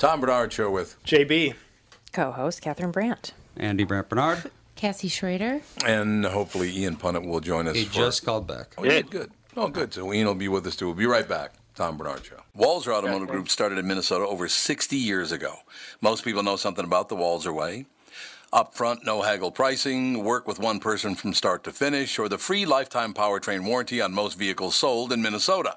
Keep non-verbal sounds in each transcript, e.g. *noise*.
Tom Barnard Show with JB. Co-host Catherine Brandt. Andy Brandt Barnard. Cassie Schrader. And hopefully Ian Punnett will join us. He for- just called back. Oh, yeah, good. Oh, good. So Ian will be with us too. We'll be right back. Tom Barnard Show. Walser Automotive Group started in Minnesota over 60 years ago. Most people know something about the Walser way. Upfront, no haggle pricing, work with one person from start to finish, or the free lifetime powertrain warranty on most vehicles sold in Minnesota.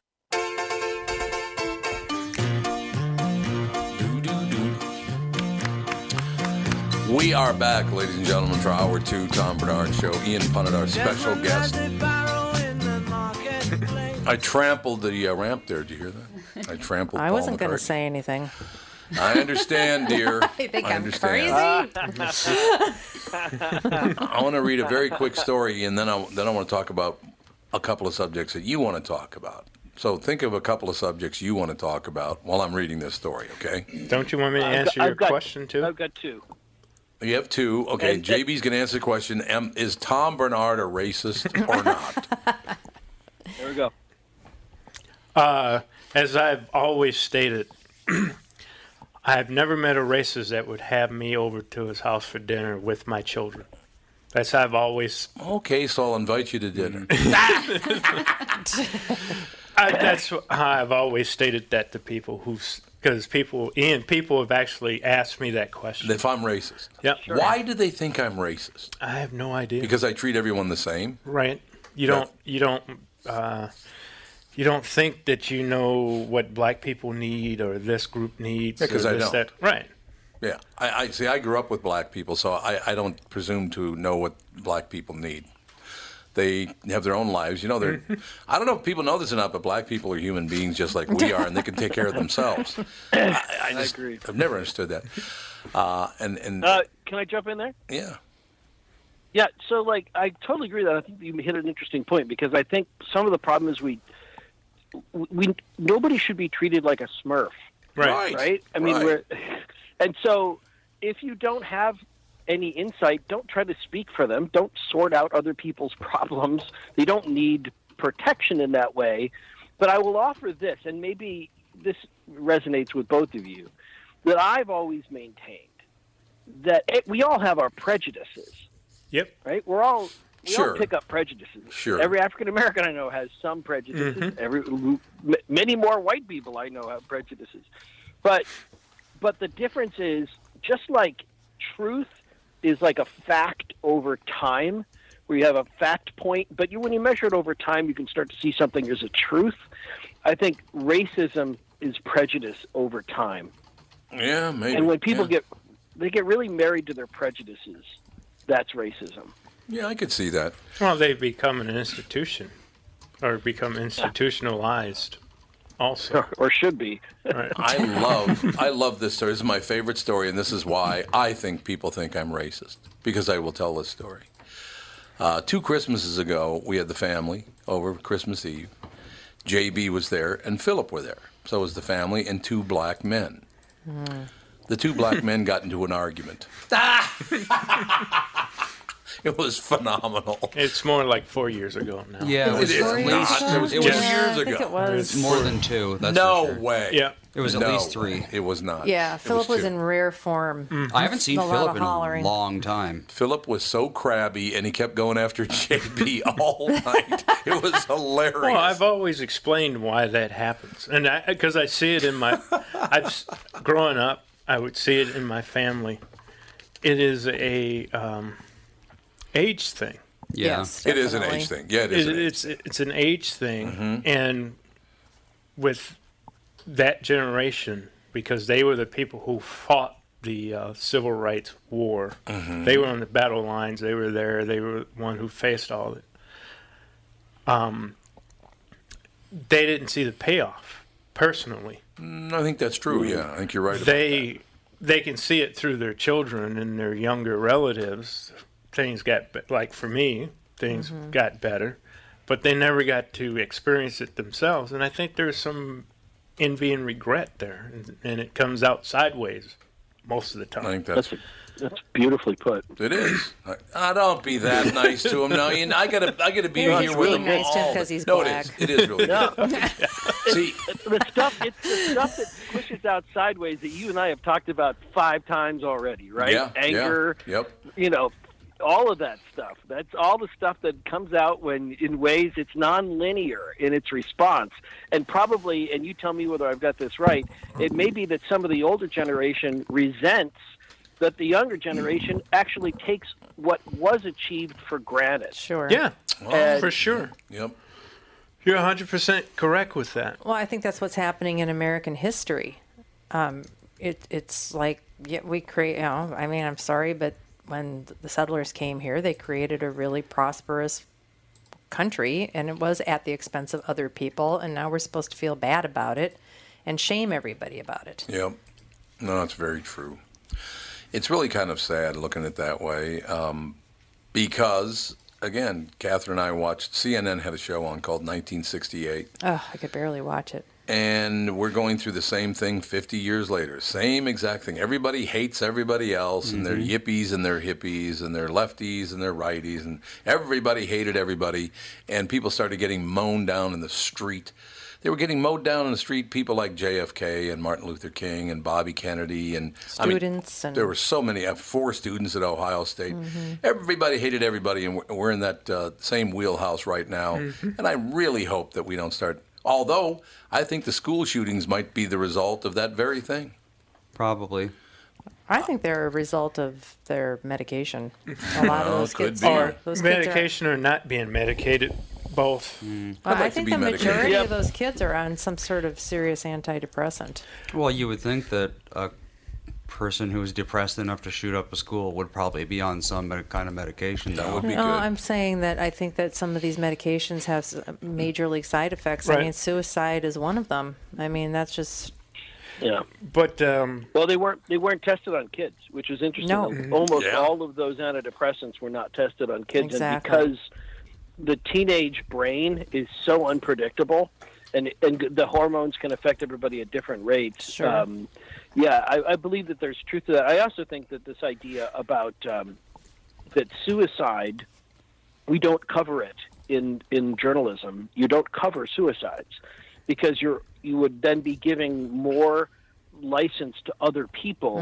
We are back, ladies and gentlemen, for hour two, Tom Barnard Show. Ian Punnett, our special guest. I trampled the uh, ramp there. Did you hear that? I trampled. I Paul wasn't going to say anything. I understand, *laughs* dear. I think I I'm understand. crazy. *laughs* I want to read a very quick story, and then I then I want to talk about a couple of subjects that you want to talk about. So think of a couple of subjects you want to talk about while I'm reading this story. Okay? Don't you want me to I've answer got- your I've got- question too? I've got two. You have two. Okay, And- JB's going to answer the question: Am, Is Tom Barnard a racist or *laughs* not? There we go. Uh, as I've always stated, *clears throat* I've never met a racist that would have me over to his house for dinner with my children. That's how I've always. Okay, so I'll invite you to dinner. *laughs* I, that's how I've always stated that to people who's because people and people have actually asked me that question. if I'm racist, Yep. why do they think I'm racist? I have no idea. Because I treat everyone the same. right? You don't. You don't. Uh, you don't think that you know what black people need or this group needs. Because or I this, don't. That. Right. Yeah, I, I see. I grew up with black people, so I, I don't presume to know what black people need. They have their own lives. You know, they're. *laughs* I don't know if people know this or not, but black people are human beings just like we are, and they can take care of themselves. *laughs* I, I just, agree. I've never understood that. Uh, and and Uh, can I jump in there? yeah, Yeah, so like I totally agree that I think you hit an interesting point because I think some of the problem is we we nobody should be treated like a smurf, Right. right? I mean, right. we're *laughs* and so if you don't have any insight, don't try to speak for them. Don't sort out other people's *laughs* problems. They don't need protection in that way. But I will offer this, and maybe this resonates with both of you, that I've always maintained that it, we all have our prejudices Yep. right? We're all we Sure. all pick up prejudices. Sure. Every African American I know has some prejudices. Mm-hmm. Every m- many more white people I know have prejudices. But but the difference is just like truth is like a fact over time where you have a fact point, but you when you measure it over time you can start to see something as a truth. I think racism is prejudice over time. yeah, maybe. And when people yeah. get they get really married to their prejudices, that's racism. yeah, I could see that. Well, they become an institution, or become institutionalized, also. or, *laughs* or should be. Right. I love I love this story. This is my favorite story, and this is why I think people think I'm racist because I will tell this story. Uh, two Christmases ago, we had the family over Christmas Eve. JB was there, and Philip were there. So was the family and two black men. The two black men got into an argument. *laughs* *laughs* it was phenomenal. It's more like four years ago now. Yeah, it It was is at not. least It was it two was, Yeah, years I think ago. it was. more than two. That's no for sure. way. Yeah. It was at No least three. It was not. Yeah, It Philip was, two. in rare form. I haven't seen A lot Philip of in a hollering. long time. Philip was so crabby, and he kept going after *laughs* JB all night. It was hilarious. Well, I've always explained why that happens, and because I, see it in my, *laughs* I've s- growing up, I would see it in my family. It is a um, age thing. Yeah. Yes, it is an age thing. Yeah, it is. It, an age it's it's an age thing, Mm-hmm. and with that generation, because they were the people who fought the uh, civil rights war. Mm-hmm. They were on the battle lines. They were there. They were the one who faced all of it. Um, they didn't see the payoff personally. Mm, I think that's true. Yeah, I think you're right. About They they can see it through their children and their younger relatives. Things got be- like for me, things mm-hmm. got better, but they never got to experience it themselves. And I think there's some envy and regret there, and, and it comes out sideways most of the time. I think that's That's that's beautifully put. it is. I, I don't be that nice to him. now. you know, I gotta I gotta be You're here just with being him. nice to him all 'cause he's no, black. it is. It is really. No, *laughs* See, the stuff it's the stuff that pushes out sideways that you and I have talked about five times already, right? yeah, Anger, Yeah, yep. you know, all of that stuff. That's all the stuff that comes out when, in ways, it's non-linear in its response. And probably, and you tell me whether I've got this right, it may be that some of the older generation resents that the younger generation actually takes what was achieved for granted. Sure. Yeah, And- for sure. Yep. You're 100% correct with that. Well, I think that's what's happening in American history. Um, it, it's like yeah, we create. You know, I mean, I'm sorry, but when the settlers came here, they created a really prosperous country, and it was at the expense of other people. And now we're supposed to feel bad about it and shame everybody about it. Yep. No, that's very true. It's really kind of sad looking at it that way um, because, again, Catherine and I watched, CNN had a show on called 1968. Oh, I could barely watch it. And we're going through the same thing 50 years later. Same exact thing. Everybody hates everybody else, and they're mm-hmm. yippies and they're hippies, and they're lefties and they're righties, and everybody hated everybody. And people started getting mown down in the street. They were getting mowed down in the street. People like JFK and Martin Luther King and Bobby Kennedy and I mean, Students and- there were so many. Uh, four students at Ohio State. Mm-hmm. Everybody hated everybody, and we're- in that uh, same wheelhouse right now. Mm-hmm. And I really hope that we don't start. Although I think the school shootings might be the result of that very thing. Probably. I think they're a result of their medication. *laughs* A lot of those could kids be. are. Those kids are- Medication or not being medicated, both. Hmm. Well, I'd I think the medicated. majority Yep. of those kids are on some sort of serious antidepressant. Well, you would think that a person who's depressed enough to shoot up a school would probably be on some med- kind of medication. That would be No, good. I'm saying that I think that some of these medications have major league side effects. Right. I mean, suicide is one of them. I mean, that's just Yeah. But um, Well, they weren't they weren't tested on kids, which was interesting. No. Almost Yeah. all of those antidepressants were not tested on kids, Exactly. and because the teenage brain is so unpredictable, and and the hormones can affect everybody at different rates. Sure. Um, yeah, I, I believe that there's truth to that. I also think that this idea about um, that suicide, we don't cover it in in journalism. You don't cover suicides because you're you would then be giving more license to other people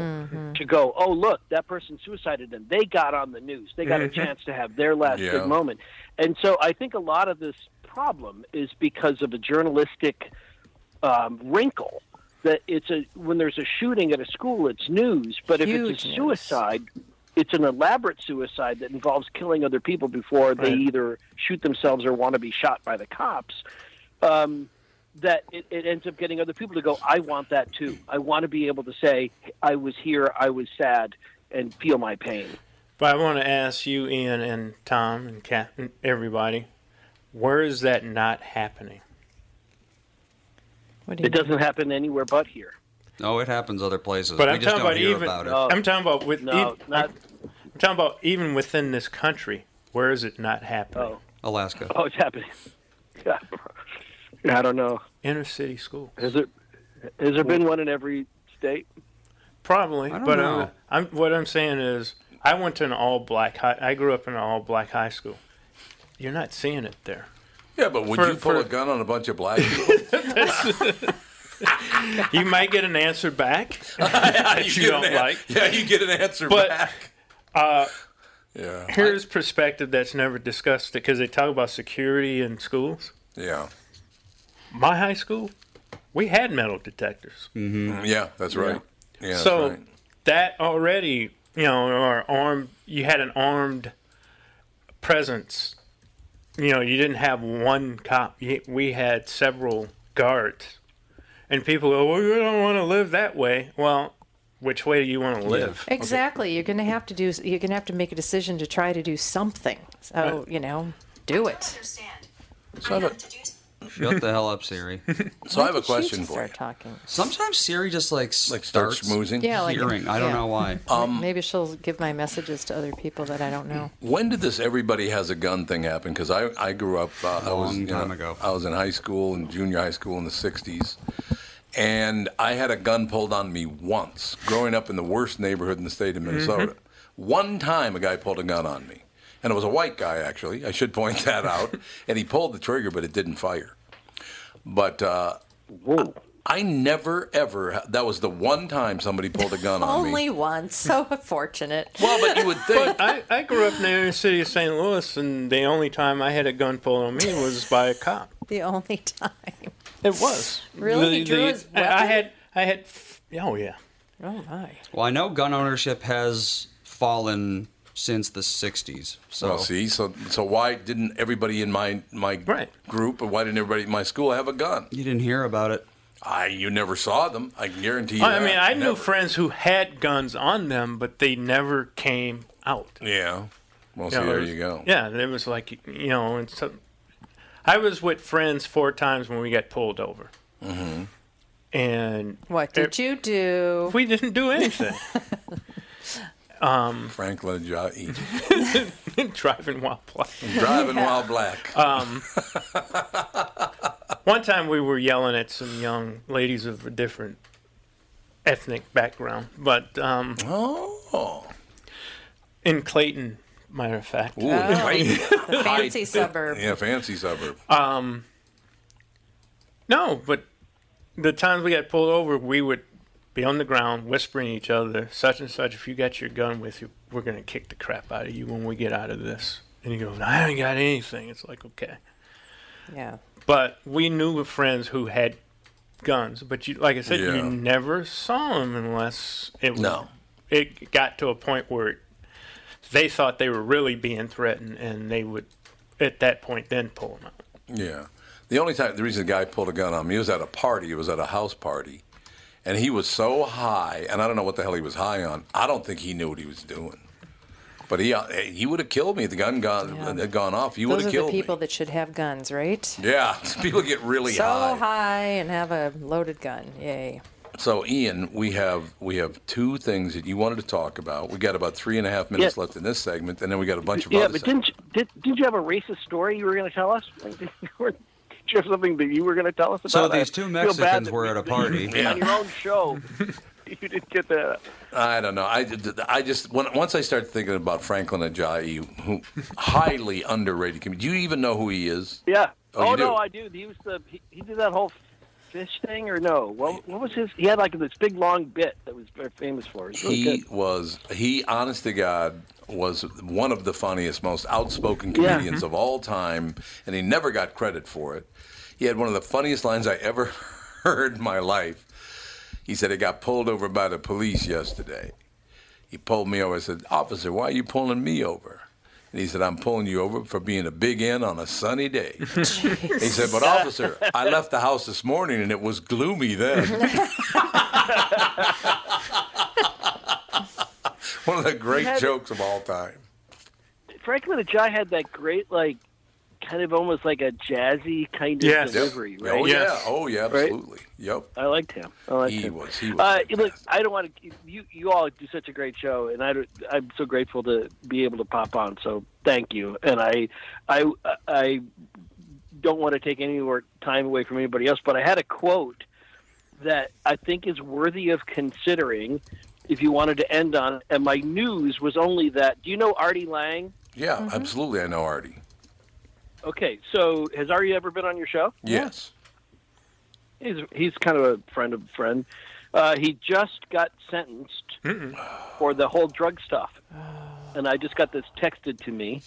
to go, oh look, that person suicided and they got on the news. They got a chance to have their last Yeah. good moment. And so I think a lot of this problem is because of a journalistic um, wrinkle that it's a when there's a shooting at a school, it's news. But if it's a news. suicide, it's an elaborate suicide that involves killing other people before they either shoot themselves or want to be shot by the cops. Um, that it, it ends up getting other people to go, I want that too. I want to be able to say, I was here, I was sad, and feel my pain. but I want to ask you, Ian, and Tom, and Kat, and everybody, where is that not happening? what do you It doesn't happen anywhere but here. No, it happens other places. But we I'm just talking don't about even. about. No. I'm talking about with. No, e- not. I'm talking about even within this country. Where is it not happening? Oh, Alaska. oh, it's happening. *laughs* I don't know. Inner city school. Has there has there been one in every state? Probably, I don't but uh, know. I'm, I'm what I'm saying is I went to an all black high. I grew up in an all black high school. You're not seeing it there. yeah, but would For- you pull for- a gun on a bunch of black people? *laughs* You *laughs* might get an answer back *laughs* yeah, that you get don't an an- like. Yeah, you get an answer But, back. Uh, Yeah. here's perspective that's never discussed because they talk about security in schools. Yeah. My high school, we had metal detectors. Mm, Yeah, that's right. Yeah, that's so right. that already, you know, or armed, you had an armed presence. You know, you didn't have one cop. We had several guards, and people go, "Well, you don't want to live that way." Well, which way do you want to live? Exactly. You're going to have to do. You're going to have to make a decision to try to do something. So you know, do it. Understand. So I have a, Shut the hell up, Siri. *laughs* so I have a question for you. start talking. Sometimes Siri just like Like start starts schmoozing? Yeah, like hearing. I don't yeah. know why. Um, Maybe she'll give my messages to other people that I don't know. When did this everybody has a gun thing happen? Because I, I grew up, uh, I was Long you time know, ago. I was in high school and junior high school in the '60s, and I had a gun pulled on me once. Growing up in the worst neighborhood in the state of Minnesota, one time a guy pulled a gun on me, and it was a white guy actually. I should point *laughs* that out. and he pulled the trigger, but it didn't fire. But uh, Whoa. I never ever. That was the one time somebody pulled a *laughs* gun on me. Only once. So *laughs* fortunate. Well, but you would think. I, I grew up in the inner city of St. Louis, and the only time I had a gun pulled on me was by a cop. The only time. It was Really? He drew his I- I had I had. Oh yeah. Oh my. Well, I know gun ownership has fallen since the '60s. So Well, see, so so why didn't everybody in my my Right. group, or why didn't everybody in my school have a gun? you didn't hear about it. I you never saw them. I guarantee you. I that. mean, I knew friends who had guns on them, but they never came out. Yeah. Well, see, know, there was- you go. Yeah, it was like you know, and so I was with friends four times when we got pulled over, mm-hmm. and What did you do? we didn't do anything. *laughs* Um, Franklin Jo- E. Driving while playing. *laughs* driving while black. Um, one time we were yelling at some young ladies of a different ethnic background, but um, oh, in Clayton, matter of fact. Ooh, Oh. right. *laughs* The fancy suburb. Yeah, fancy suburb. Um, no, but the times we got pulled over, we would be on the ground whispering to each other, such and such, if you got your gun with you, we're going to kick the crap out of you when we get out of this. And you go, I ain't got anything. It's like, okay. Yeah. But we knew of friends who had guns, but you, like I said, Yeah. you never saw them unless it was, No. it got to a point where they thought they were really being threatened, and they would, at that point, then pull them out. Yeah. The only time, the reason the guy pulled a gun on me was at a party. It was at a house party. And he was so high, and I don't know what the hell he was high on. I don't think he knew what he was doing. But he uh, he would have killed me if the gun gone, Yeah. had gone off. He would Those have are the killed people me. that should have guns, right? Yeah, *laughs* people get really so high. high and have a loaded gun. Yay. So, Ian, we have we have two things that you wanted to talk about. We got about three and a half minutes Yeah. left in this segment, and then we got a bunch of Yeah, other but didn't you, did, didn't you have a racist story you were going to tell us? *laughs* Like, did you have something that you were going to tell us about? So these two Mexicans were at a party. on your own show. *laughs* you didn't get that. I don't know. I, I just when, once I started thinking about Franklin Ajaye, who highly underrated. Do you even know who he is? Yeah. Oh, Oh, no, do? I do. He was the he, he did that whole fish thing, or no? What, what was his? He had like this big long bit that was very famous for. It's really He good. was he, honest to God, was one of the funniest, most outspoken Yeah. comedians of mm-hmm. all time, and he never got credit for it. He had one of the funniest lines I ever *laughs* heard in my life. He said he got pulled over by the police yesterday. He pulled me over. I said, "Officer, why are you pulling me over?" And he said, "I'm pulling you over for being a big N on a sunny day." *laughs* he said, "But officer, I left the house this morning and it was gloomy then." *laughs* One of the great had- jokes of all time. Franklin Ajaye had that great like. Kind of almost like a jazzy kind of Yes. delivery, right? Oh Yes. yeah. Oh yeah. Right? Absolutely. Yep. I liked him. I liked He him. was. He was. Uh, look. I don't want to. You you all do such a great show, and I, I'm so grateful to be able to pop on. So thank you. And I I I don't want to take any more time away from anybody else, but I had a quote that I think is worthy of considering if you wanted to end on. And my news was only that. Do you know Artie Lange? yeah. Absolutely. I know Artie. Okay, so has Artie ever been on your show? Yes. He's he's kind of a friend of a friend. Uh, he just got sentenced for the whole drug stuff, and I just got this texted to me.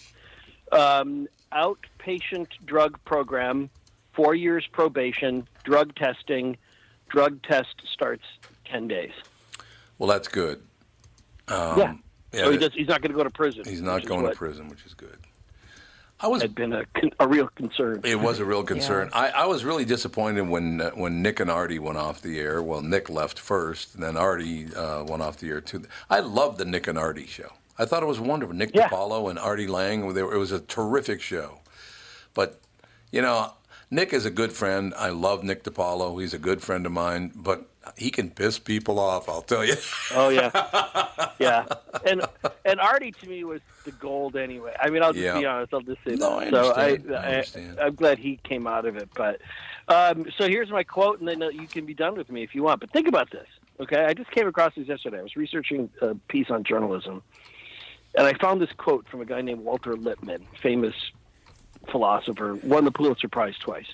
Um, outpatient drug program, four years probation, drug testing. Drug test starts ten days. Well, that's good. Um, yeah. yeah, so he that- does, he's not going to go to prison. He's not which is going to what prison, which is good. I was. Had been a, a real concern. It was a real *laughs* concern. I, I was really disappointed when uh, when Nick and Artie went off the air. Well, Nick left first, and then Artie uh, went off the air too. I loved the Nick and Artie show. I thought it was wonderful. Nick Yeah. DiPaolo and Artie Lange. They were, it was a terrific show. But you know, Nick is a good friend. I love Nick DiPaolo. He's a good friend of mine. But he can piss people off. I'll tell you. Oh yeah, *laughs* yeah. And and Artie to me was the gold anyway. I mean, I'll just Yeah. be honest. I'll just say No, that. I so. I I, understand. I, am glad he came out of it. But um, so here's my quote, and then uh, you can be done with me if you want. But think about this, okay? I just came across this yesterday. I was researching a piece on journalism, and I found this quote from a guy named Walter Lippmann, famous philosopher, won the Pulitzer Prize twice.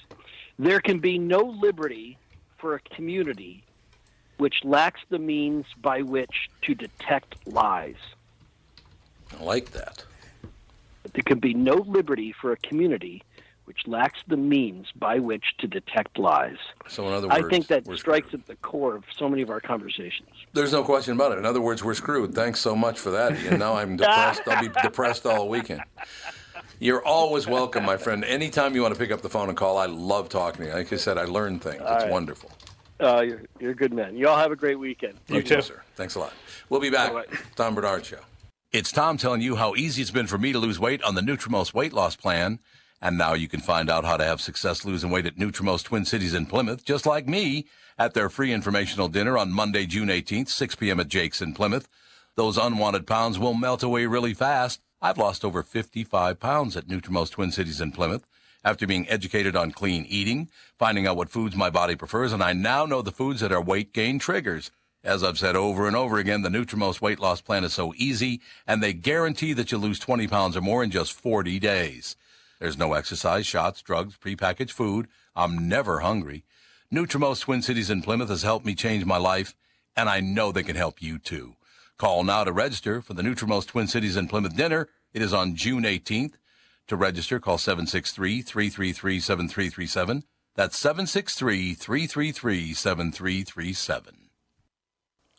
There can be no liberty for a community which lacks the means by which to detect lies. I like that. There can be no liberty for a community which lacks the means by which to detect lies. So in other words, I think that strikes screwed. at the core of so many of our conversations. There's no question about it. In other words, we're screwed. Thanks so much for that, And Now I'm depressed. I'll be *laughs* depressed all weekend. You're always welcome, my friend. Anytime you want to pick up the phone and call, I love talking to you. Like I said, I learn things. It's right. wonderful. Uh, you're, you're a good man. You all have a great weekend. You too, too. sir. Thanks a lot. We'll be back. All right. Tom Barnard Show. It's Tom telling you how easy it's been for me to lose weight on the Nutrimost weight loss plan. And now you can find out how to have success losing weight at Nutrimost Twin Cities in Plymouth, just like me, at their free informational dinner on Monday, June 18th, 6 p.m. at Jake's in Plymouth. Those unwanted pounds will melt away really fast. I've lost over 55 pounds at Nutrimost Twin Cities in Plymouth after being educated on clean eating, finding out what foods my body prefers, and I now know the foods that are weight gain triggers. As I've said over and over again, the Nutrimost weight loss plan is so easy, and they guarantee that you'll lose 20 pounds or more in just 40 days. There's no exercise, shots, drugs, prepackaged food. I'm never hungry. Nutrimost Twin Cities in Plymouth has helped me change my life, and I know they can help you too. Call now to register for the Nutrimost Twin Cities in Plymouth dinner. It is on June 18th. To register, call 763-333-7337. That's 763-333-7337.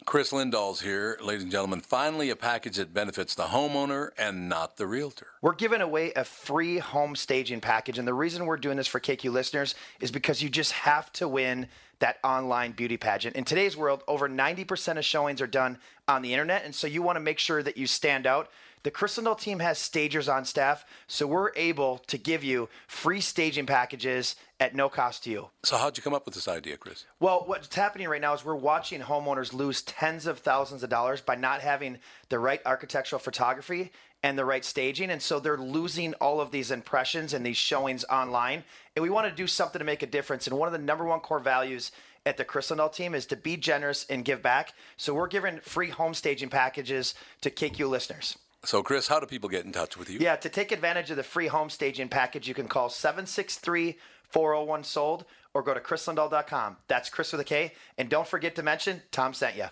Kris Lindahl's here, ladies and gentlemen. Finally, a package that benefits the homeowner and not the realtor. We're giving away a free home staging package. And the reason we're doing this for KQ listeners is because you just have to win that online beauty pageant. In today's world, over 90% of showings are done on the internet, and so you want to make sure that you stand out. The Kris Lindahl team has stagers on staff, so we're able to give you free staging packages at no cost to you. So how'd you come up with this idea, Kris? Well, what's happening right now is we're watching homeowners lose tens of thousands of dollars by not having the right architectural photography and the right staging. And so they're losing all of these impressions and these showings online. And we want to do something to make a difference. And one of the number one core values at the Kris Lindahl team is to be generous and give back. So we're giving free home staging packages to KQ listeners. So, Kris, how do people get in touch with you? Yeah, to take advantage of the free home staging package, you can call 763 401 sold or go to krislindahl.com. That's Chris with a K. And don't forget to mention Tom sent you.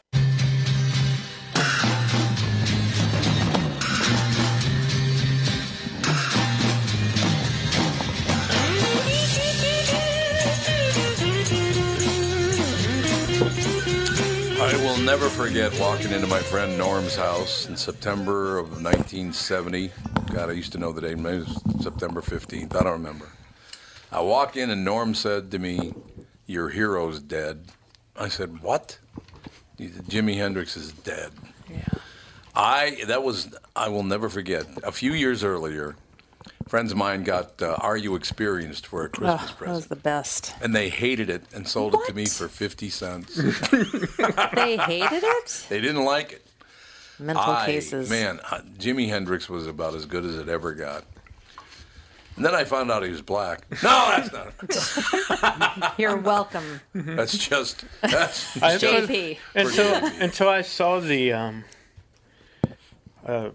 Never forget walking into my friend Norm's house in September of 1970. God, I used to know the date. Maybe it was September 15th. I don't remember. I walk in and Norm said to me, "Your hero's dead." I said, "What?" He said, Jimi Hendrix is dead. Yeah. I that was I will never forget. A few years earlier, friends of mine got uh, "Are You Experienced" for a Oh, present. that was the best. and they hated it and sold it to me for fifty cents. *laughs* They hated it? *laughs* they didn't like it. Mental I- cases. Man, uh, Jimi Hendrix was about as good as it ever got. And then I found out he was black. No, that's not. *laughs* You're welcome. That's just that's I just, JP. until until I saw the um, uh,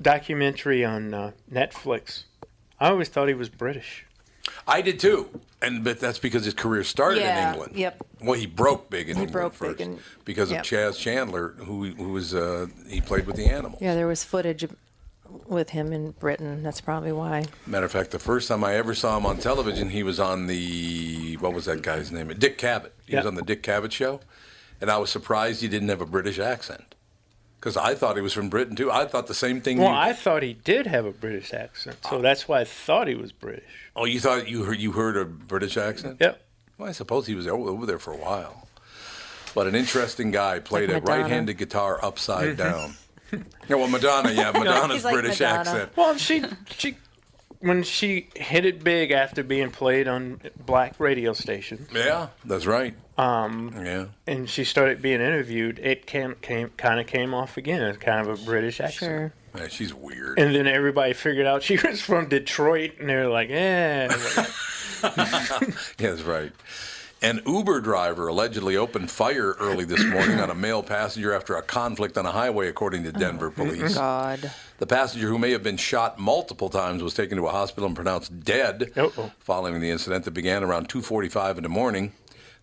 documentary on uh, Netflix. I always thought he was British. I did too, and but that's because his career started Yeah, in England. yep. Well, he broke big in He England broke first big in- because yep. of Chas Chandler, who who was uh, he played with the animals. Yeah, there was footage with him in Britain. That's probably why. Matter of fact, the first time I ever saw him on television, he was on the what was that guy's name? Dick Cavett. He was on the Dick Cavett show, and I was surprised he didn't have a British accent because I thought he was from Britain too. I thought the same thing. Well, you I thought he did have a British accent, so ah. that's why I thought he was British. oh, you thought you heard you heard a British accent? Yep. Well, I suppose he was over there for a while. But an interesting guy played a Like Madonna. right-handed guitar upside mm-hmm. down. yeah, well, Madonna, yeah, Madonna's *laughs* He's like British Madonna. accent. Well, she she when she hit it big after being played on black radio stations, Yeah, that's right. um, Yeah. and she started being interviewed, it came came kind of came off again as kind of a British accent. Sure. Man, she's weird. And then everybody figured out *laughs* she was from Detroit, and they were like, "Eh." *laughs* Yeah, that's right. An Uber driver allegedly opened fire early this morning on a male passenger after a conflict on a highway, according to oh Denver police. God. The passenger, who may have been shot multiple times, was taken to a hospital and pronounced dead Uh-oh. following the incident that began around 2:45 in the morning.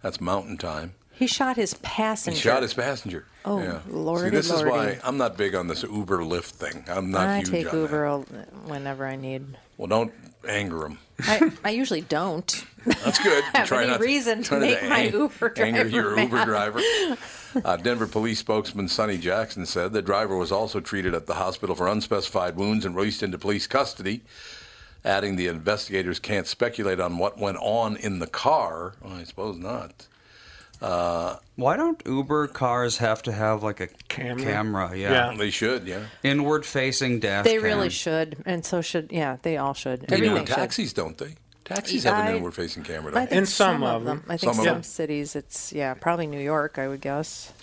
That's Mountain Time. He shot his passenger. He shot his passenger. Oh, yeah. See, lordy, this is why. I'm not big on this Uber Lyft thing. I'm not I huge take on Uber that. al- whenever I need. Well, don't anger him. I, I usually don't. That's good. *laughs* Have any not reason to try not make my ang- Uber anger driver your Uber driver. *laughs* Uh, Denver police spokesman Sonny Jackson said the driver was also treated at the hospital for unspecified wounds and released into police custody. Adding, the investigators can't speculate on what went on in the car. Well, I suppose not. Why don't Uber cars have to have like a Camera? camera? Yeah. Yeah. They should, yeah. Inward facing dash They cam. really should, and so should yeah. They all should. They do Everything in should. taxis, don't they? Taxis have an I- inward-facing camera. I Don't they? think And some of them. them. I think Some some, them. cities. It's yeah, probably New York. I would guess.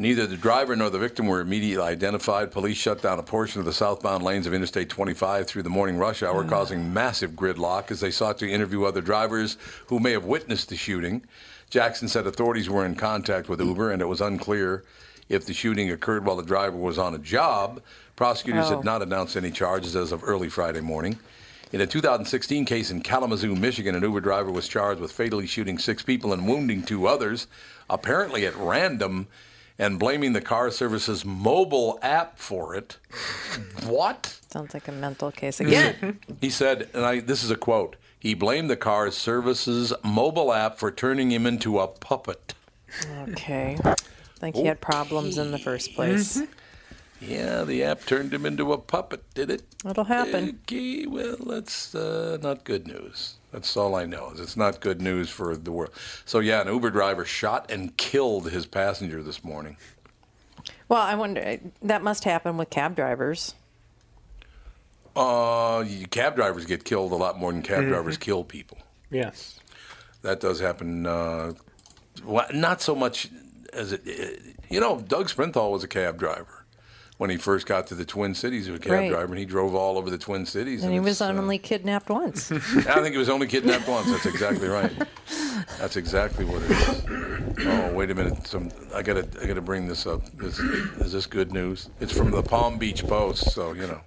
Neither the driver nor the victim were immediately identified. Police shut down a portion of the southbound lanes of Interstate 25 through the morning rush hour, mm. causing massive gridlock as they sought to interview other drivers who may have witnessed the shooting. Jackson said authorities were in contact with Uber and it was unclear if the shooting occurred while the driver was on a job. Prosecutors Oh. had not announced any charges as of early Friday morning. In a 2016 case in Kalamazoo, Michigan, an Uber driver was charged with fatally shooting six people and wounding two others, apparently at random, and blaming the car service's mobile app for it. What? Sounds like a mental case again. He said, and I, this is a quote he blamed the car service's mobile app for turning him into a puppet. okay. I think he had problems in the first place. Mm-hmm. Yeah, the app turned him into a puppet, did it? It'll happen. Okay, well, that's uh, not good news. That's all I know. Is it's not good news for the world. So yeah, an Uber driver shot and killed his passenger this morning. Well, I wonder that must happen with cab drivers. Uh, cab drivers get killed a lot more than cab drivers kill people. Yes. That does happen. Uh, well, not so much as it. You know, Doug Sprinthal was a cab driver when he first got to the Twin Cities. He was a cab Right. driver, and he drove all over the Twin Cities. And he was uh, only kidnapped once. *laughs* I think he was only kidnapped once. That's exactly right. That's exactly what it is. Oh, wait a minute. Some I gotta I gotta bring this up. This, is this good news? It's from the Palm Beach Post, so you know.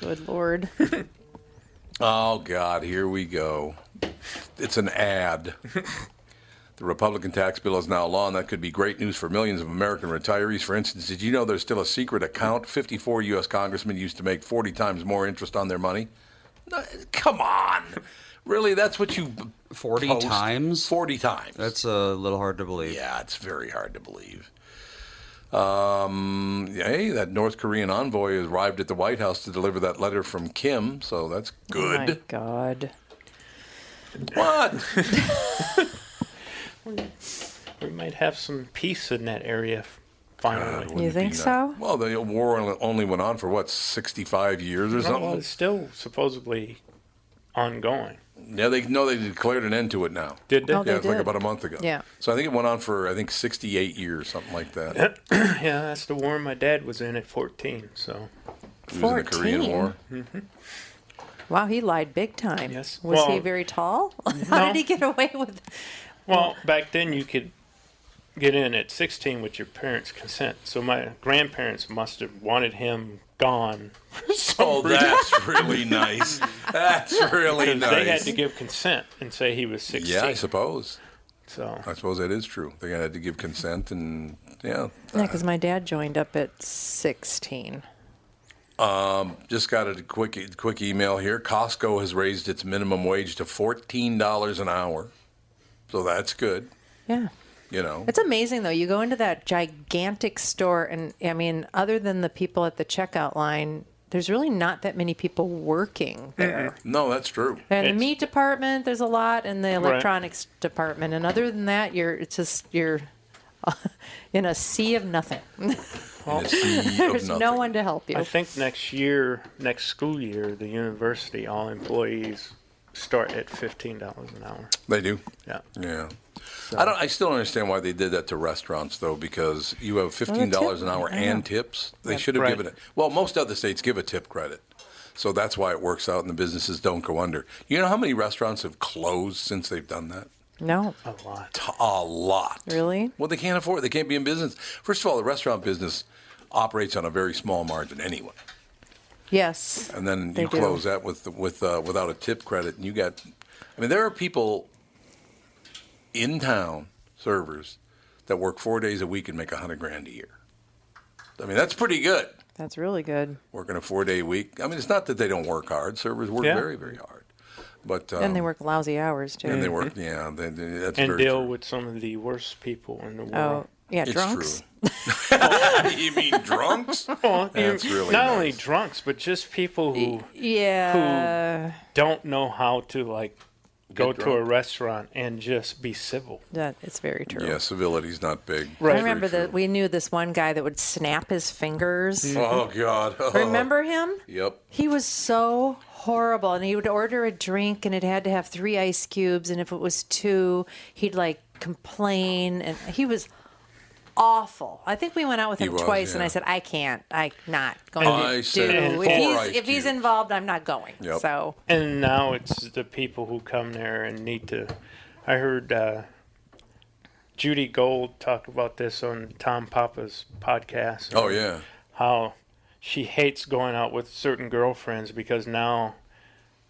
Good lord. *laughs* Oh God, here we go. It's an ad. *laughs* The Republican tax bill is now law, and that could be great news for millions of American retirees. For instance, did you know there's still a secret account? 54 U.S. congressmen used to make 40 times more interest on their money. Come on, really? That's what you 40 post? times? 40 times. That's a little hard to believe. Yeah, it's very hard to believe. Um, hey, that North Korean envoy has arrived at the White House to deliver that letter from Kim, so that's good. Oh My God. What? *laughs* We might have some peace in that area finally. Wouldn't You think so? Well, the war only- only went on for what, 65 years or No, something? well, it's still supposedly ongoing. Yeah, they no, they declared an end to it now. Did they? Oh, they yeah, it's like about a month ago. Yeah. So I think it went on for I think 68 years, something like that. *clears throat* yeah, that's the war my dad was in at 14. So He was in the Korean 14? War. Mm-hmm. Wow, he lied big time. Yes. Was he very tall? *laughs* How no. did he get away with? Well, back then you could get in at 16 with your parents' consent. So my grandparents must have wanted him gone. *laughs* for some Oh, that's *laughs* really nice. That's really 'cause They had nice. to give consent and say he was 16. Yeah, I suppose. So I suppose that is true. They had to give consent, and yeah. Yeah, because my dad joined up at 16. Um, Just got a quick quick email here. Costco has raised its minimum wage to fourteen dollars an hour, so that's good. Yeah. You know, It's amazing though. You go into that gigantic store, and I mean, other than the people at the checkout line, there's really not that many people working there. no, that's true. And the meat department, there's a lot, and the electronics department. And other than that, you're it's just you're *laughs* in a sea of nothing. *laughs* In a sea of There's no one to help you. I think next year, next school year, the university, all employees start at $15 an hour. They do. Yeah. Yeah. I don't. I still don't understand why they did that to restaurants, though, because you have fifteen dollars an hour I and tips. They should have Right. given it. Well, most other states give a tip credit, so that's why it works out, and the businesses don't go under. You know how many restaurants have closed since they've done that? no, A lot. T- A lot. really. Well, they can't afford. it. They can't be in business. First of all, the restaurant business operates on a very small margin anyway, Yes. and then you do. close that with with uh, without a tip credit, and you got. I mean, there are people in town servers that work four days a week and make a hundred grand a year. I mean, that's pretty good. That's really good. Working a four day week. I mean, it's not that they don't work hard. Servers work Yeah. very, very hard. But um, and they work lousy hours too. And they work. Yeah, they, they- that's And very deal true. with some of the worst people in the world. Oh, world. Yeah, It's drunks. true. *laughs* you mean drunks? *laughs* Well, That's really not only drunks, but just people who Yeah, who don't know how to like go to a restaurant and just be civil. that it's very true. Yeah, civility's not big. Right. I remember that we knew this one guy that would snap his fingers. Mm-hmm. Oh God. *laughs* Remember him? Yep. He was so horrible, and he would order a drink, and it had to have three ice cubes, and if it was two, he'd like complain, and he was awful. I think we went out with him was, twice, and. I said, I can't, I'm not going I to said do. four If he's if he's involved, I'm not going. Yep. So And now it's the people who come there and need to. I heard uh, Judy Gold talk about this on Tom Papa's podcast. Oh yeah. How she hates going out with certain girlfriends because now,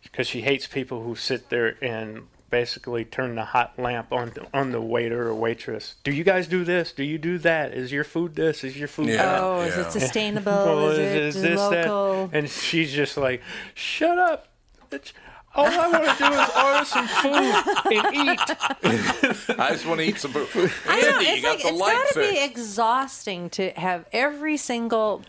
because she hates people who sit there and basically turn the hot lamp on on the waiter or waitress. Do you guys do this? Do you do that? Is your food this? Is your food Yeah. that? oh, is it sustainable? *laughs* Well, is it this, that? local? And she's just like, shut up. It's, all I want to do is order some food and eat. *laughs* I just want to eat some food. I know, Andy, it's you got like, the it's light gotta be exhausting to have every single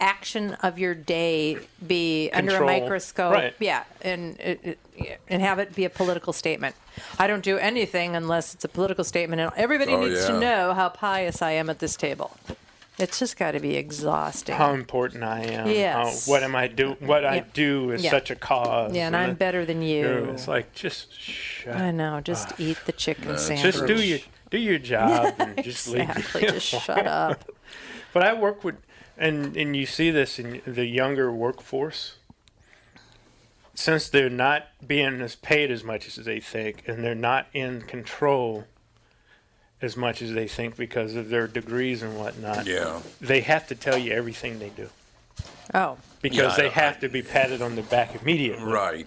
action of your day be under a microscope. Right. Yeah, and it, it, and have it be a political statement. I don't do anything unless it's a political statement, and everybody Oh, needs yeah. to know how pious I am at this table. It's just got to be exhausting. How important I am. Yes. How, what am I do? What I do is Yeah. such a cause. yeah, and I'm the- better than you. It's like just shut. Up. I know. Just eat the chicken sandwich. Just do your do your job and *laughs* just leave. exactly. Just shut up. *laughs* But I work with, and and you see this in the younger workforce. Since they're not being as paid as much as they think, and they're not in control as much as they think because of their degrees and whatnot, Yeah. they have to tell you everything they do Oh, because Yeah, they I- have to be patted on the back immediately. Right.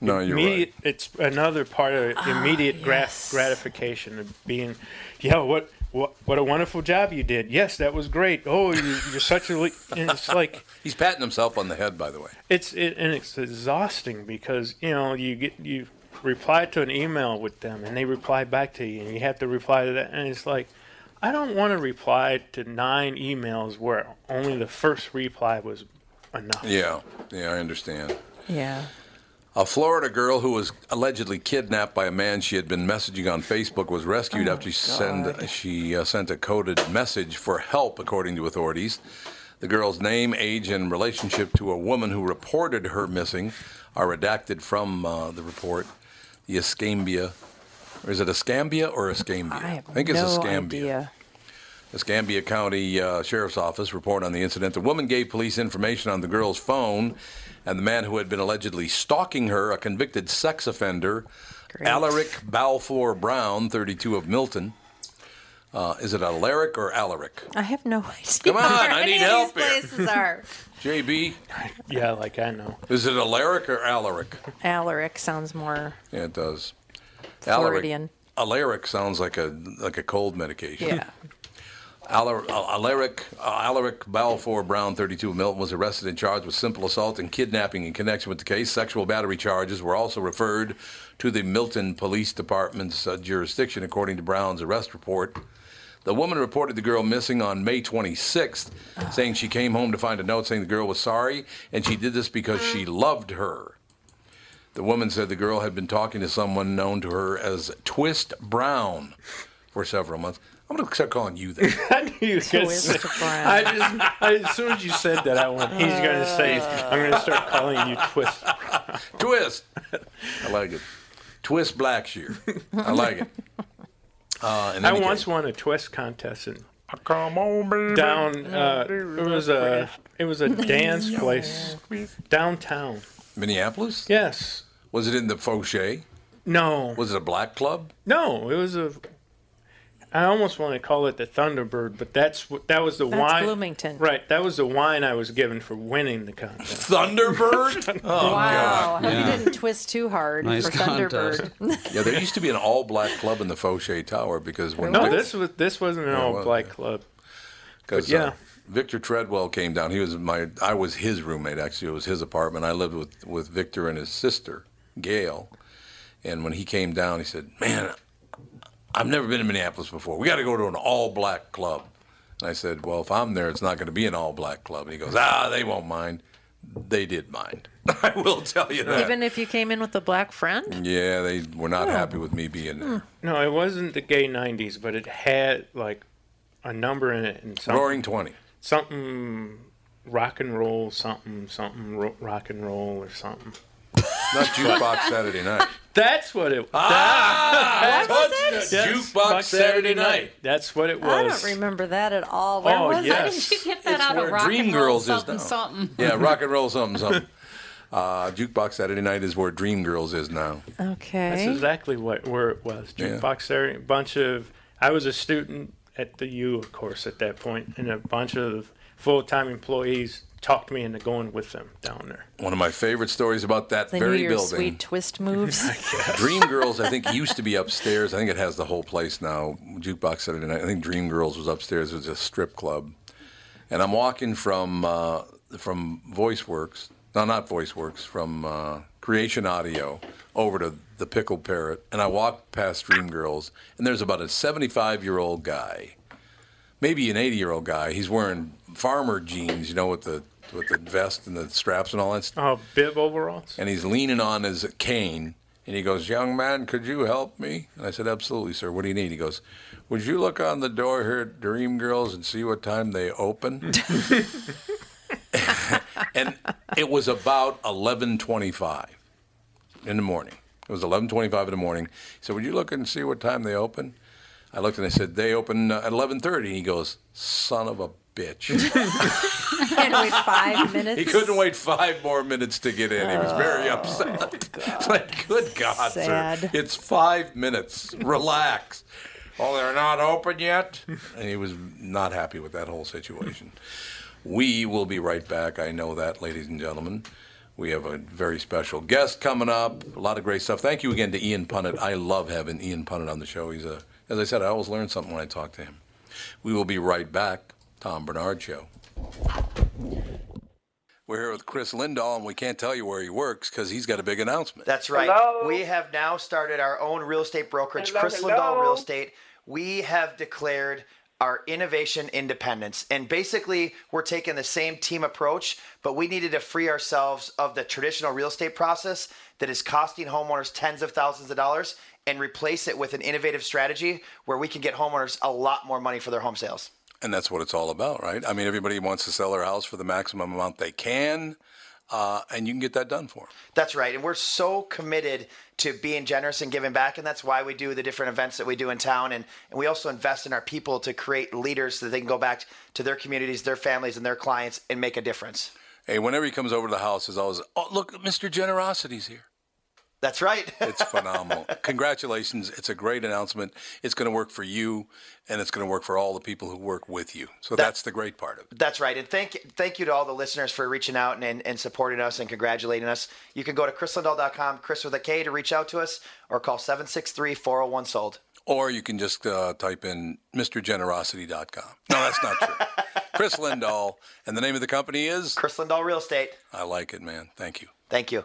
No, you're immediate, right. It's another part of immediate gra- Ah, yes. gratification of being, yeah, what, what, what a wonderful job you did. Yes, that was great. Oh, you, you're such a, le-" and it's *laughs* like, He's patting himself on the head, by the way. it's, it, and it's exhausting because, you know, you get, you reply to an email with them and they reply back to you and you have to reply to that. And it's like, I don't want to reply to nine emails where only the first reply was enough. Yeah. Yeah, I understand. yeah. A Florida girl who was allegedly kidnapped by a man she had been messaging on Facebook was rescued after she, send, she uh, sent a coded message for help, according to authorities. The girl's name, age, and relationship to a woman who reported her missing are redacted from uh, the report. The Escambia, or is it Escambia or Escambia? I have think it's no Escambia. idea. Escambia County uh, Sheriff's Office report on the incident. The woman gave police information on the girl's phone, and the man who had been allegedly stalking her, a convicted sex offender, Great. Alaric Balfour Brown, 32 of Milton. Uh, is it Alaric or Alaric? I have no idea. Come on, where I any need of help these here. places are. *laughs* JB, Yeah, like I know. is it Alaric or Alaric? Alaric sounds more Yeah, it does. Floridian. Alaric sounds like a like a cold medication. Yeah. *laughs* Uh, Alaric, uh, Alaric Balfour Brown, 32 of Milton, was arrested and charged with simple assault and kidnapping in connection with the case. Sexual battery charges were also referred to the Milton Police Department's uh, jurisdiction, according to Brown's arrest report. The woman reported the girl missing on May 26th, saying she came home to find a note saying the girl was sorry, and she did this because she loved her. The woman said the girl had been talking to someone known to her as Twist Brown for several months. I'm going to start calling you that. *laughs* I knew you were going to Twist say. Brown. I just, I, as soon as you said that, I went. He's going to say, "I'm going to start calling you Twist." *laughs* Twist. I like it. Twist Blackshear. I like it. Uh, in I once case- won a twist contest in Come on, baby. down. Uh, it was a, it was a dance *laughs* place downtown. Minneapolis? Yes. Was it in the Foshay? No. Was it a black club? No. It was a. I almost want to call it the Thunderbird, but that's what that was the That's wine. Bloomington. Right. That was the wine I was given for winning the contest. Thunderbird? *laughs* Oh, wow. God. You didn't twist too hard Nice for Thunderbird. Yeah, there used to be an all black club in the Foshay Tower because when No, Vic- this was this wasn't an all black yeah. club. Because yeah. uh, Victor Treadwell came down. He was my. I was his roommate. Actually, it was his apartment. I lived with with Victor and his sister, Gail. And when he came down, he said, "Man, I've never been to Minneapolis before. We got to go to an all black club." And I said, "Well, if I'm there, it's not going to be an all black club." And he goes, "Ah, they won't mind." They did mind. *laughs* I will tell you that. Even if you came in with a black friend? yeah, they were not happy with me being there. No, it wasn't the gay '90s, but it had like a number in it and something, Roaring Twenty. something rock and roll, something something ro- rock and roll or something. Not *laughs* jukebox Saturday night. That's what it. Ah, What was it? Yes, Jukebox Saturday night. That's what it was. I don't remember that at all. Where Oh, was yes. it? Did you get that It's out where of rock Dream and roll Girls is something now. something? Yeah, *laughs* rock and roll something something. Uh, Jukebox Saturday Night is where Dream Girls is now. Okay. That's exactly what where it was. Yeah. Jukebox there, a bunch of. I was a student at the U, of course, at that point, and a bunch of full-time employees talked me into going with them down there. One of my favorite stories about that They knew very your building. sweet twist moves. *laughs* Dream Girls, I think, used to be upstairs. I think it has the whole place now. Jukebox Saturday Night. I think Dream Girls was upstairs. It was a strip club. And I'm walking from uh, from VoiceWorks, no, not VoiceWorks, from uh, Creation Audio over to the Pickle Parrot. And I walk past Dream Girls, and there's about a 75 year old guy, maybe an 80 year old guy. He's wearing farmer jeans, you know, with the with the vest and the straps and all that stuff. Oh, bib overalls. And he's leaning on his cane, and he goes, "Young man, could you help me?" And I said, "Absolutely, sir. What do you need?" He goes, "Would you look on the door here at Dream Girls and see what time they open?" *laughs* *laughs* and it was about 11:25 in the morning. It was 11:25 in the morning. He said, "Would you look and see what time they open?" I looked and I said, "They open uh, at 11:30." He goes, "Son of a bitch." *laughs* Can't wait five minutes. *laughs* he couldn't wait five more minutes to get in. He was very Oh, upset. *laughs* It's like, good God, Sad. sir. It's five minutes. Relax. Oh, they're not open yet? And he was not happy with that whole situation. We will be right back. I know that, ladies and gentlemen. We have a very special guest coming up. A lot of great stuff. Thank you again to Ian Punnett. I love having Ian Punnett on the show. He's a, as I said, I always learn something when I talk to him. We will be right back. Tom Barnard Show. We're here with Kris Lindahl, and we can't tell you where he works because he's got a big announcement. That's right. Hello? We have now started our own real estate brokerage, Hello, Kris hello? Lindahl Real Estate. We have declared our innovation independence. And basically, we're taking the same team approach, but we needed to free ourselves of the traditional real estate process that is costing homeowners tens of thousands of dollars and replace it with an innovative strategy where we can get homeowners a lot more money for their home sales. And that's what it's all about, right? I mean, everybody wants to sell their house for the maximum amount they can, uh, and you can get that done for them. That's right. And we're so committed to being generous and giving back. And that's why we do the different events that we do in town. And, and we also invest in our people to create leaders so that they can go back to their communities, their families, and their clients and make a difference. Hey, whenever he comes over to the house, is always, oh, look, Mr. Generosity's here. That's right. *laughs* It's phenomenal. Congratulations. It's a great announcement. It's going to work for you, and it's going to work for all the people who work with you. So that's the great part of it. That's right. And thank thank you to all the listeners for reaching out and, and, and supporting us and congratulating us. You can go to krislindahl.com, Kris with a K, to reach out to us or call 763 401 sold. Or you can just uh, type in MrGenerosity.com. No, that's not true. *laughs* Kris Lindahl, and the name of the company is? Kris Lindahl Real Estate. I like it, man. Thank you. Thank you.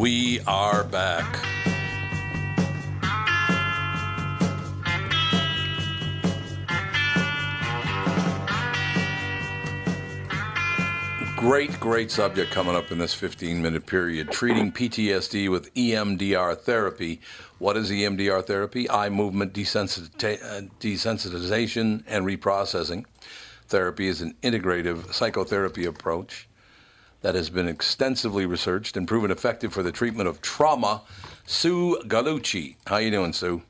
We are back. Great, great subject coming up in this 15 minute period. Treating PTSD with EMDR therapy. What is EMDR therapy? Eye movement uh, desensitization and reprocessing. Therapy is an integrative psychotherapy approach that has been extensively researched and proven effective for the treatment of trauma. Sue Galucci. How are you doing, Sue?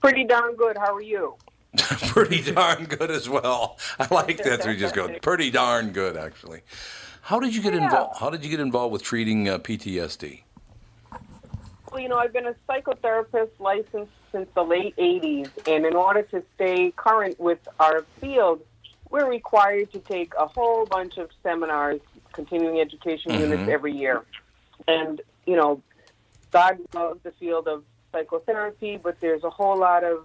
Pretty darn good. How are you? *laughs* pretty darn good as well. I like that. We just go pretty darn good, actually. How did you get involved? How did you get involved with treating uh, PTSD? Well, you know, I've been a psychotherapist licensed since the late 80s, and in order to stay current with our field, we're required to take a whole bunch of seminars, continuing education mm-hmm. units every year. And, you know, God loves the field of psychotherapy, but there's a whole lot of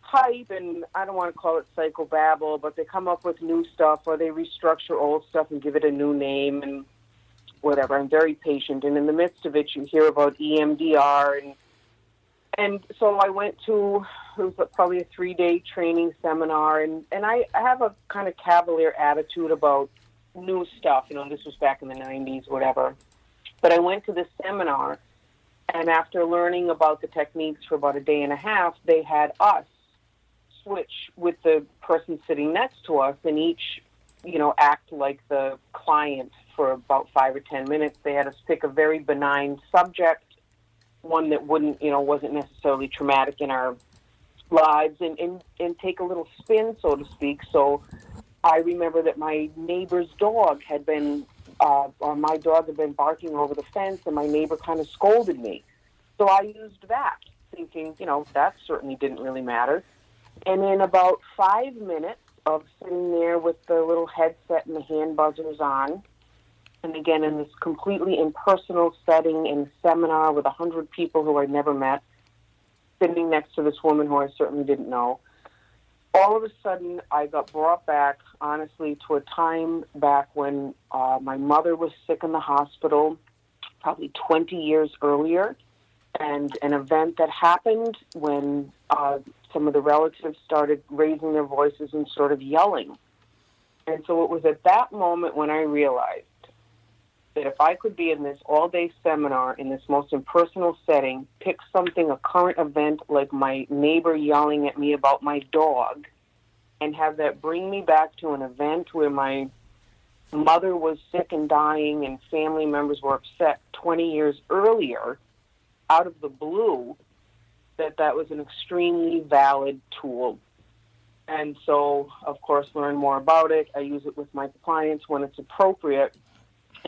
hype, and I don't want to call it psychobabble, but they come up with new stuff or they restructure old stuff and give it a new name and whatever. I'm very patient, and in the midst of it, you hear about EMDR, and and so I went to it was probably a three day training seminar, and and I, I have a kind of cavalier attitude about new stuff. You know, this was back in the '90s, whatever. But I went to this seminar, and after learning about the techniques for about a day and a half, they had us switch with the person sitting next to us and each, you know, act like the client for about five or ten minutes. They had us pick a very benign subject, one that wouldn't, you know, wasn't necessarily traumatic in our lives, and, and, and take a little spin, so to speak. So I remember that my neighbor's dog had been, uh, or my dog had been barking over the fence, and my neighbor kind of scolded me. So I used that, thinking, you know, that certainly didn't really matter. And in about five minutes, of sitting there with the little headset and the hand buzzers on. And again, in this completely impersonal setting in a seminar with a hundred people who I'd never met, sitting next to this woman who I certainly didn't know. All of a sudden, I got brought back, honestly, to a time back when uh, my mother was sick in the hospital, probably 20 years earlier, and an event that happened when uh, some of the relatives started raising their voices and sort of yelling. And so it was at that moment when I realized that if I could be in this all day seminar in this most impersonal setting, pick something, a current event like my neighbor yelling at me about my dog, and have that bring me back to an event where my mother was sick and dying and family members were upset 20 years earlier out of the blue that that was an extremely valid tool. And so of course learn more about it. I use it with my clients when it's appropriate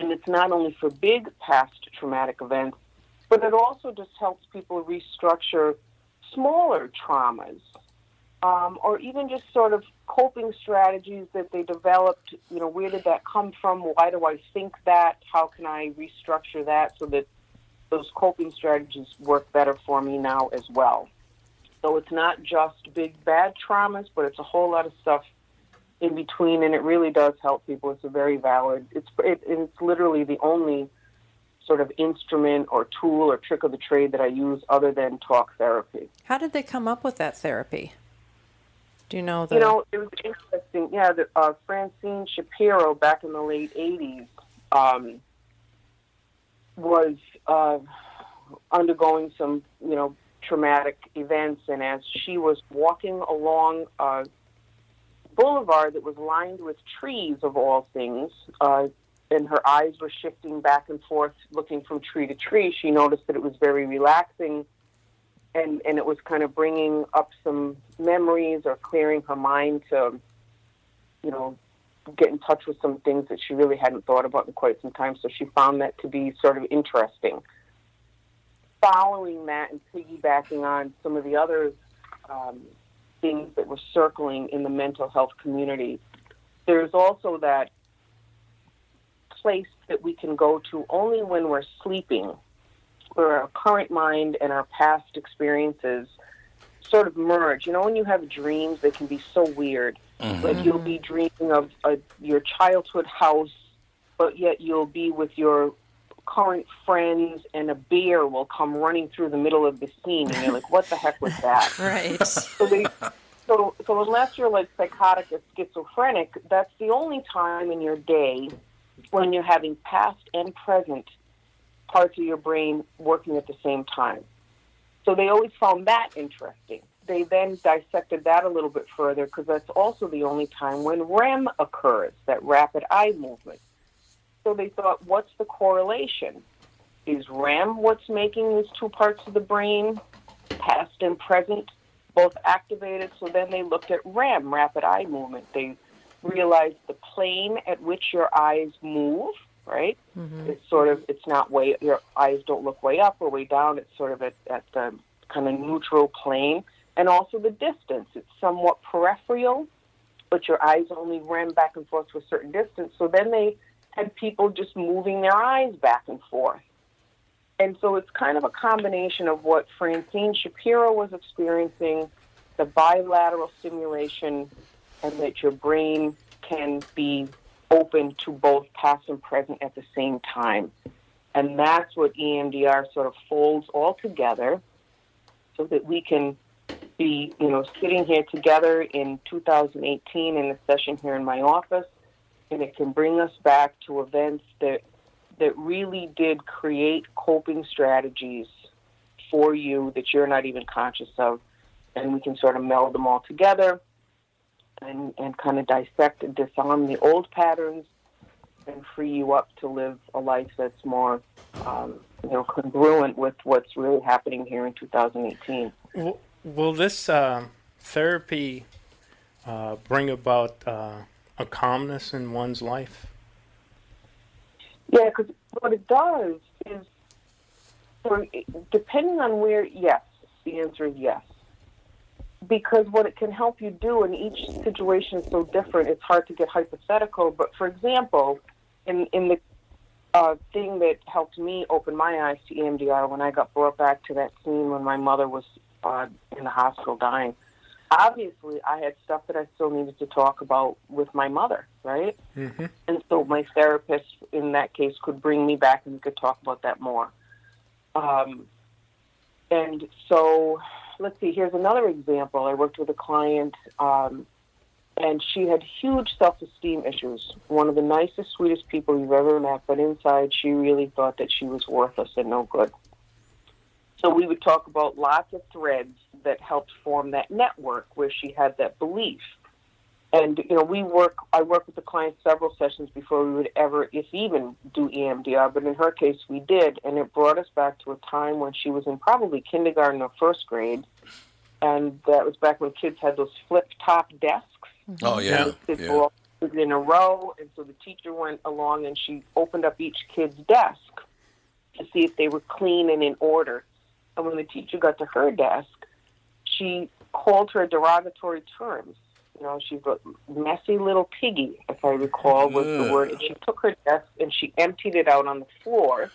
and it's not only for big past traumatic events, but it also just helps people restructure smaller traumas um, or even just sort of coping strategies that they developed. You know, where did that come from? Why do I think that? How can I restructure that so that those coping strategies work better for me now as well? So it's not just big bad traumas, but it's a whole lot of stuff in between, and it really does help people. It's a very valid. It's it, it's literally the only sort of instrument or tool or trick of the trade that I use other than talk therapy. How did they come up with that therapy? Do you know the? You know, it was interesting. Yeah, the, uh, Francine Shapiro back in the late '80s um, was uh, undergoing some, you know, traumatic events, and as she was walking along uh, boulevard that was lined with trees of all things, uh, and her eyes were shifting back and forth, looking from tree to tree. She noticed that it was very relaxing, and and it was kind of bringing up some memories or clearing her mind to, you know, get in touch with some things that she really hadn't thought about in quite some time. So she found that to be sort of interesting. Following that and piggybacking on some of the other um, things that were circling in the mental health community. There's also that place that we can go to only when we're sleeping, where our current mind and our past experiences sort of merge. You know, when you have dreams, they can be so weird. Mm-hmm. Like you'll be dreaming of a, your childhood house, but yet you'll be with your current friends, and a bear will come running through the middle of the scene, and you're like, "What the heck was that?" *laughs* right. So they, so so unless you're like psychotic or schizophrenic, that's the only time in your day when you're having past and present parts of your brain working at the same time. So they always found that interesting. They then dissected that a little bit further because that's also the only time when REM occurs, that rapid eye movement. So they thought, what's the correlation? Is REM what's making these two parts of the brain, past and present, both activated? So then they looked at REM, rapid eye movement. They realized the plane at which your eyes move, right? Mm-hmm. It's sort of, it's not way, your eyes don't look way up or way down. It's sort of at, at the kind of neutral plane. And also the distance. It's somewhat peripheral, but your eyes only REM back and forth to a certain distance. So then they had people just moving their eyes back and forth. And so it's kind of a combination of what Francine Shapiro was experiencing, the bilateral stimulation, and that your brain can be open to both past and present at the same time. And that's what EMDR sort of folds all together so that we can be, you know, sitting here together in 2018 in a session here in my office and it can bring us back to events that that really did create coping strategies for you that you're not even conscious of. And we can sort of meld them all together and, and kind of dissect and disarm the old patterns and free you up to live a life that's more um, you know congruent with what's really happening here in 2018 will, this uh, therapy uh, bring about uh, a calmness in one's life? Yeah, because what it does is, depending on where, yes, the answer is yes. because what it can help you do, and each situation is so different, it's hard to get hypothetical. But for example, in, in the uh, thing that helped me open my eyes to EMDR when I got brought back to that scene when my mother was uh, in the hospital dying, obviously I had stuff that I still needed to talk about with my mother, right? Mm-hmm. And so my therapist in that case could bring me back and we could talk about that more. Um, and so, let's see, here's another example. I worked with a client, um, and she had huge self esteem issues. One of the nicest, sweetest people you've ever met, but inside she really thought that she was worthless and no good. So we would talk about lots of threads that helped form that network where she had that belief. And you know, we work. I work with the client several sessions before we would ever, if even, do EMDR. But in her case, we did, and it brought us back to a time when she was in probably kindergarten or first grade, and that was back when kids had those flip top desks. Mm-hmm. Oh yeah, yeah. in a row, and so the teacher went along and she opened up each kid's desk to see if they were clean and in order. And when the teacher got to her desk, she called her derogatory terms. You know, she's a messy little piggy, if I recall, was the word. And she took her desk and she emptied it out on the floor,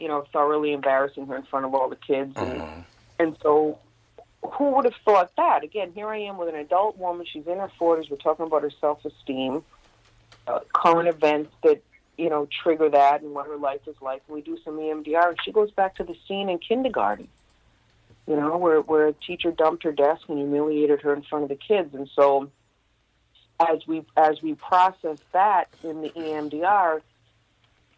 you know, thoroughly embarrassing her in front of all the kids. And, and so, who would have thought that? Again, here I am with an adult woman. She's in her 40s. We're talking about her self esteem, uh, current events that, you know, trigger that and what her life is like. And we do some EMDR, and she goes back to the scene in kindergarten you know, where where a teacher dumped her desk and humiliated her in front of the kids. And so, as we as we process that in the EMDR,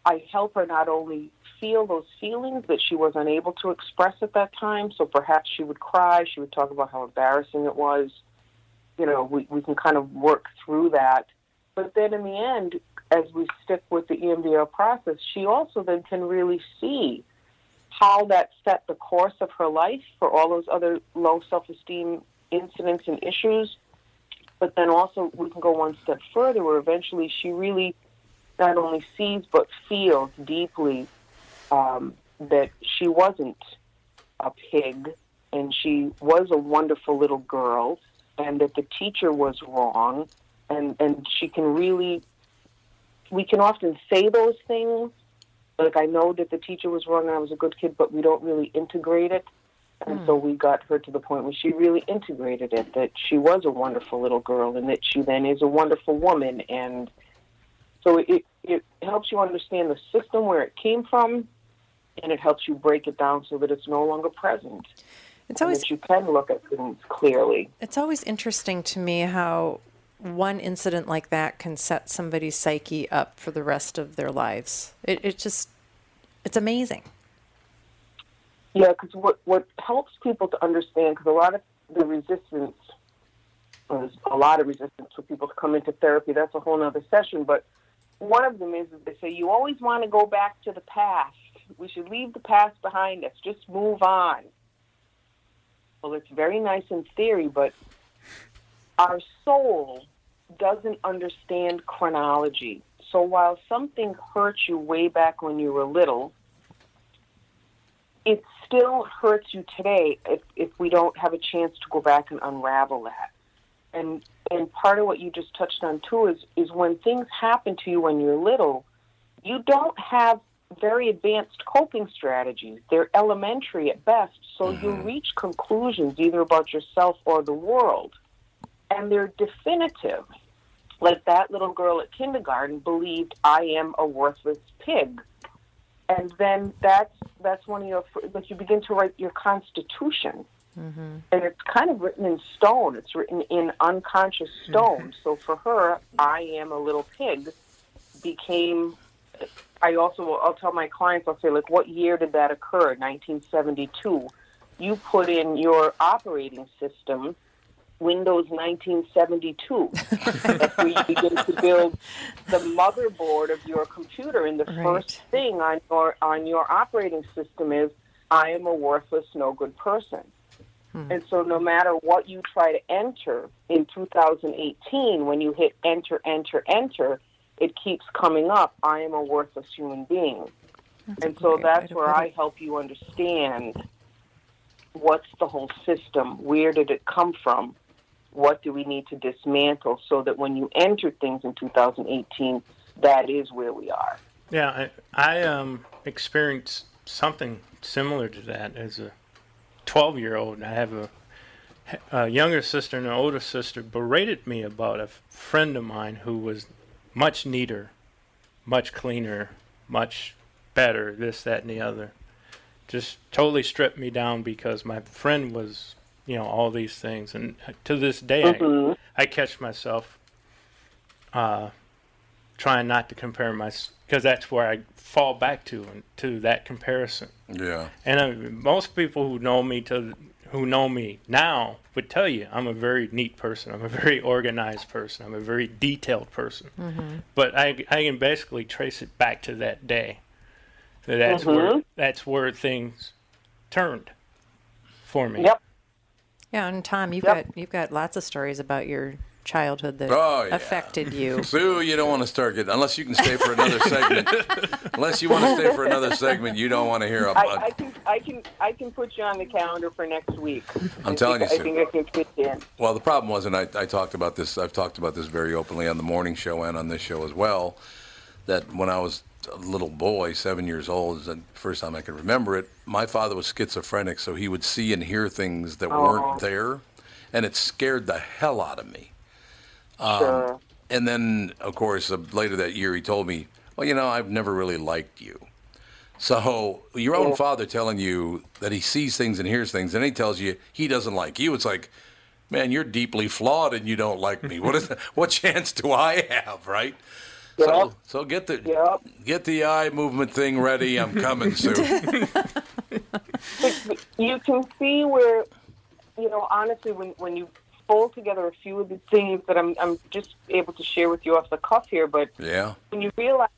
I help her not only feel those feelings that she was unable to express at that time. So perhaps she would cry. She would talk about how embarrassing it was. You know, we we can kind of work through that. But then in the end, as we stick with the EMDR process, she also then can really see how that set the course of her life for all those other low self esteem incidents and issues. But then also, we can go one step further where eventually she really not only sees but feels deeply um, that she wasn't a pig and she was a wonderful little girl and that the teacher was wrong. And, and she can really, we can often say those things like I know that the teacher was wrong and I was a good kid, but we don't really integrate it. And so hmm. we got her to the point where she really integrated it, that she was a wonderful little girl and that she then is a wonderful woman. And so it, it helps you understand the system where it came from and it helps you break it down so that it's no longer present. It's always that you can look at things clearly. It's always interesting to me how one incident like that can set somebody's psyche up for the rest of their lives. It, it just, it's amazing. Yeah, because what what helps people to understand, because a lot of the resistance, there's a lot of resistance for people to come into therapy. That's a whole other session. But one of them is they say you always want to go back to the past. We should leave the past behind us. Just move on. Well, it's very nice in theory, but our soul doesn't understand chronology. So while something hurt you way back when you were little, it still hurts you today if, if we don't have a chance to go back and unravel that. And and part of what you just touched on too is is when things happen to you when you're little, you don't have very advanced coping strategies. They're elementary at best, so you mm-hmm. reach conclusions either about yourself or the world, and they're definitive. Like that little girl at kindergarten believed, "I am a worthless pig." and then that's that's one of your like you begin to write your constitution. Mm-hmm. And it's kind of written in stone. It's written in unconscious mm-hmm. stone. So for her i am a little pig became i also will i'll tell my clients i'll say like what year did that occur? 1972 you put in your operating system Windows 1972. *laughs* That's where you begin to build the motherboard of your computer, and the Right. first thing on your on your operating system is I am a worthless, no good person. And so, no matter what you try to enter in 2018, when you hit enter, enter, enter, it keeps coming up. I am a worthless human being. and so that's where I help you understand what's the whole system? Where did it come from? What do we need to dismantle so that when you enter things in 2018, that is where we are? Yeah, I, I um, experienced something similar to that as a 12 year old. I have a, a younger sister and an older sister berated me about a friend of mine who was much neater, much cleaner, much better, this, that, and the other. Just totally stripped me down because my friend was, you know, all these things. And to this day, Mhm. I, I catch myself uh, trying not to compare my, because that's where I fall back to, and to that comparison. Yeah. And uh, most people who know me to who know me now would tell you I'm a very neat person. I'm a very organized person. I'm a very detailed person. Mhm. But I I can basically trace it back to that day. So that's where Mhm. that's where things turned for me. Yep. Yeah, and Tom, you've Yep. got you've got lots of stories about your childhood that Oh, yeah. affected you. *laughs* Sue, you don't want to start getting unless you can stay for another segment. *laughs* unless you want to stay for another segment, you don't want to hear I, about. I can I can I can put you on the calendar for next week. I'm I telling think, you, I think I can fit in. Well, the problem was, and I, I talked about this. I've talked about this very openly on the morning show and on this show as well. That when I was a little boy, seven years old, is the first time I can remember it. My father was schizophrenic, so he would see and hear things that Oh. weren't there, and it scared the hell out of me. Um, Sure. And then, of course, uh, later that year, he told me, "Well, you know, I've never really liked you." So your own Yeah. father telling you that he sees things and hears things, and he tells you he doesn't like you. It's like, man, you're deeply flawed and you don't like me. What is *laughs* what chance do I have, right? So, so get the get the eye movement thing ready. I'm coming soon. *laughs* you can see where, you know, honestly, when, when you fold together a few of the things that I'm, I'm just able to share with you off the cuff here, but yeah. when you realize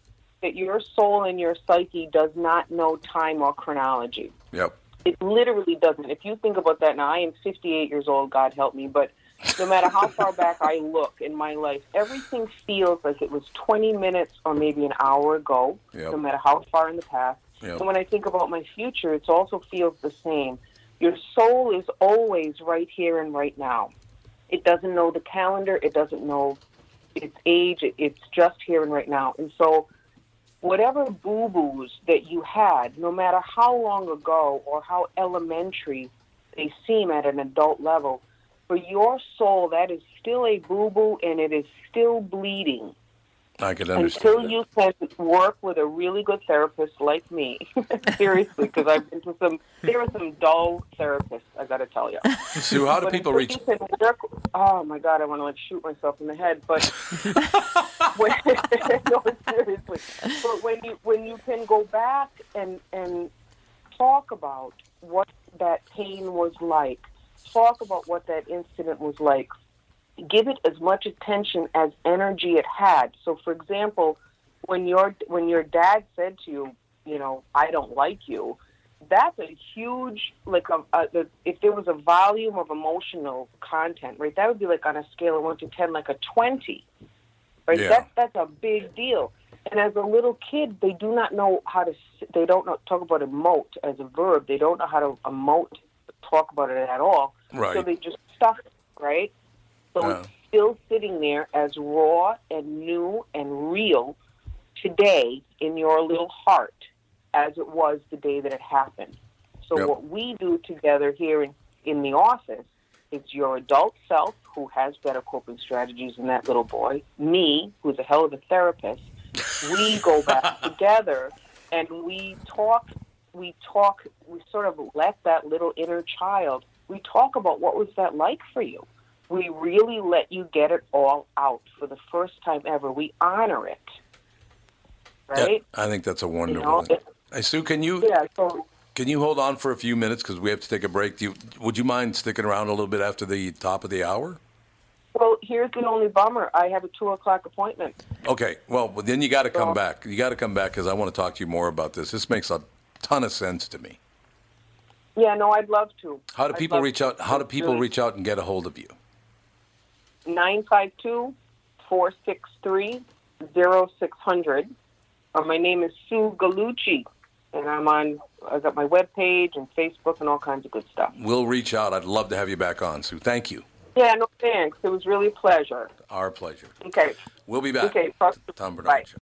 that your soul and your psyche does not know time or chronology, Yep. it literally doesn't. If you think about that now, I am 58 years old, God help me, but no matter how far back I look in my life, everything feels like it was 20 minutes or maybe an hour ago, Yep. no matter how far in the past. Yep. And when I think about my future, it also feels the same. Your soul is always right here and right now. It doesn't know the calendar, it doesn't know its age, it's just here and right now. And so, whatever boo boos that you had, no matter how long ago or how elementary they seem at an adult level, for your soul, that is still a boo boo and it is still bleeding. I can understand. Until you can work with a really good therapist like me, *laughs* seriously, because I've been to some, there are some dull therapists, I got to tell you. Sue, how do But people reach? work, oh my God, I want to like shoot myself in the head. But *laughs* when, *laughs* no, seriously. But when you when you can go back and and talk about what that pain was like, talk about what that incident was like, give it as much attention as energy it had. So, for example, when your when your dad said to you, you know, I don't like you, that's a huge like a, a, the, if there was a volume of emotional content, right? That would be like on a scale of one to ten, like a twenty, right? Yeah. That that's a big deal. And as a little kid, they do not know how to. They don't know, talk about emote as a verb. They don't know how to emote, talk about it at all. So they just stuff it, right? So it's still sitting there as raw and new and real today in your little heart as it was the day that it happened. So Yep. what we do together here in, in the office is your adult self who has better coping strategies than that little boy, me, who's a hell of a therapist, we go back *laughs* together and we talk we talk we sort of let that little inner child we talk about what was that like for you we really let you get it all out for the first time ever we honor it right Yeah, I think that's a wonderful know, thing. Hey, Sue, can you yeah so can you hold on for a few minutes because we have to take a break? Do you, would you mind sticking around a little bit after the top of the hour? well here's the only bummer i have a two o'clock appointment Okay. Well, well, then you got to come back. You got to come back because I want to talk to you more about this. This makes a ton of sense to me. yeah no i'd love to How do I'd people reach out? How do people reach out and get a hold of you? 952-463-0600. Uh, my name is Sue Galucci, and I'm on I got my web page and Facebook and all kinds of good stuff. We'll reach out. I'd love to have you back on, Sue. Thank you. Yeah, no thanks. It was really a pleasure. Our pleasure. Okay. We'll be back. Okay. Talk to- Tom Barnard Show.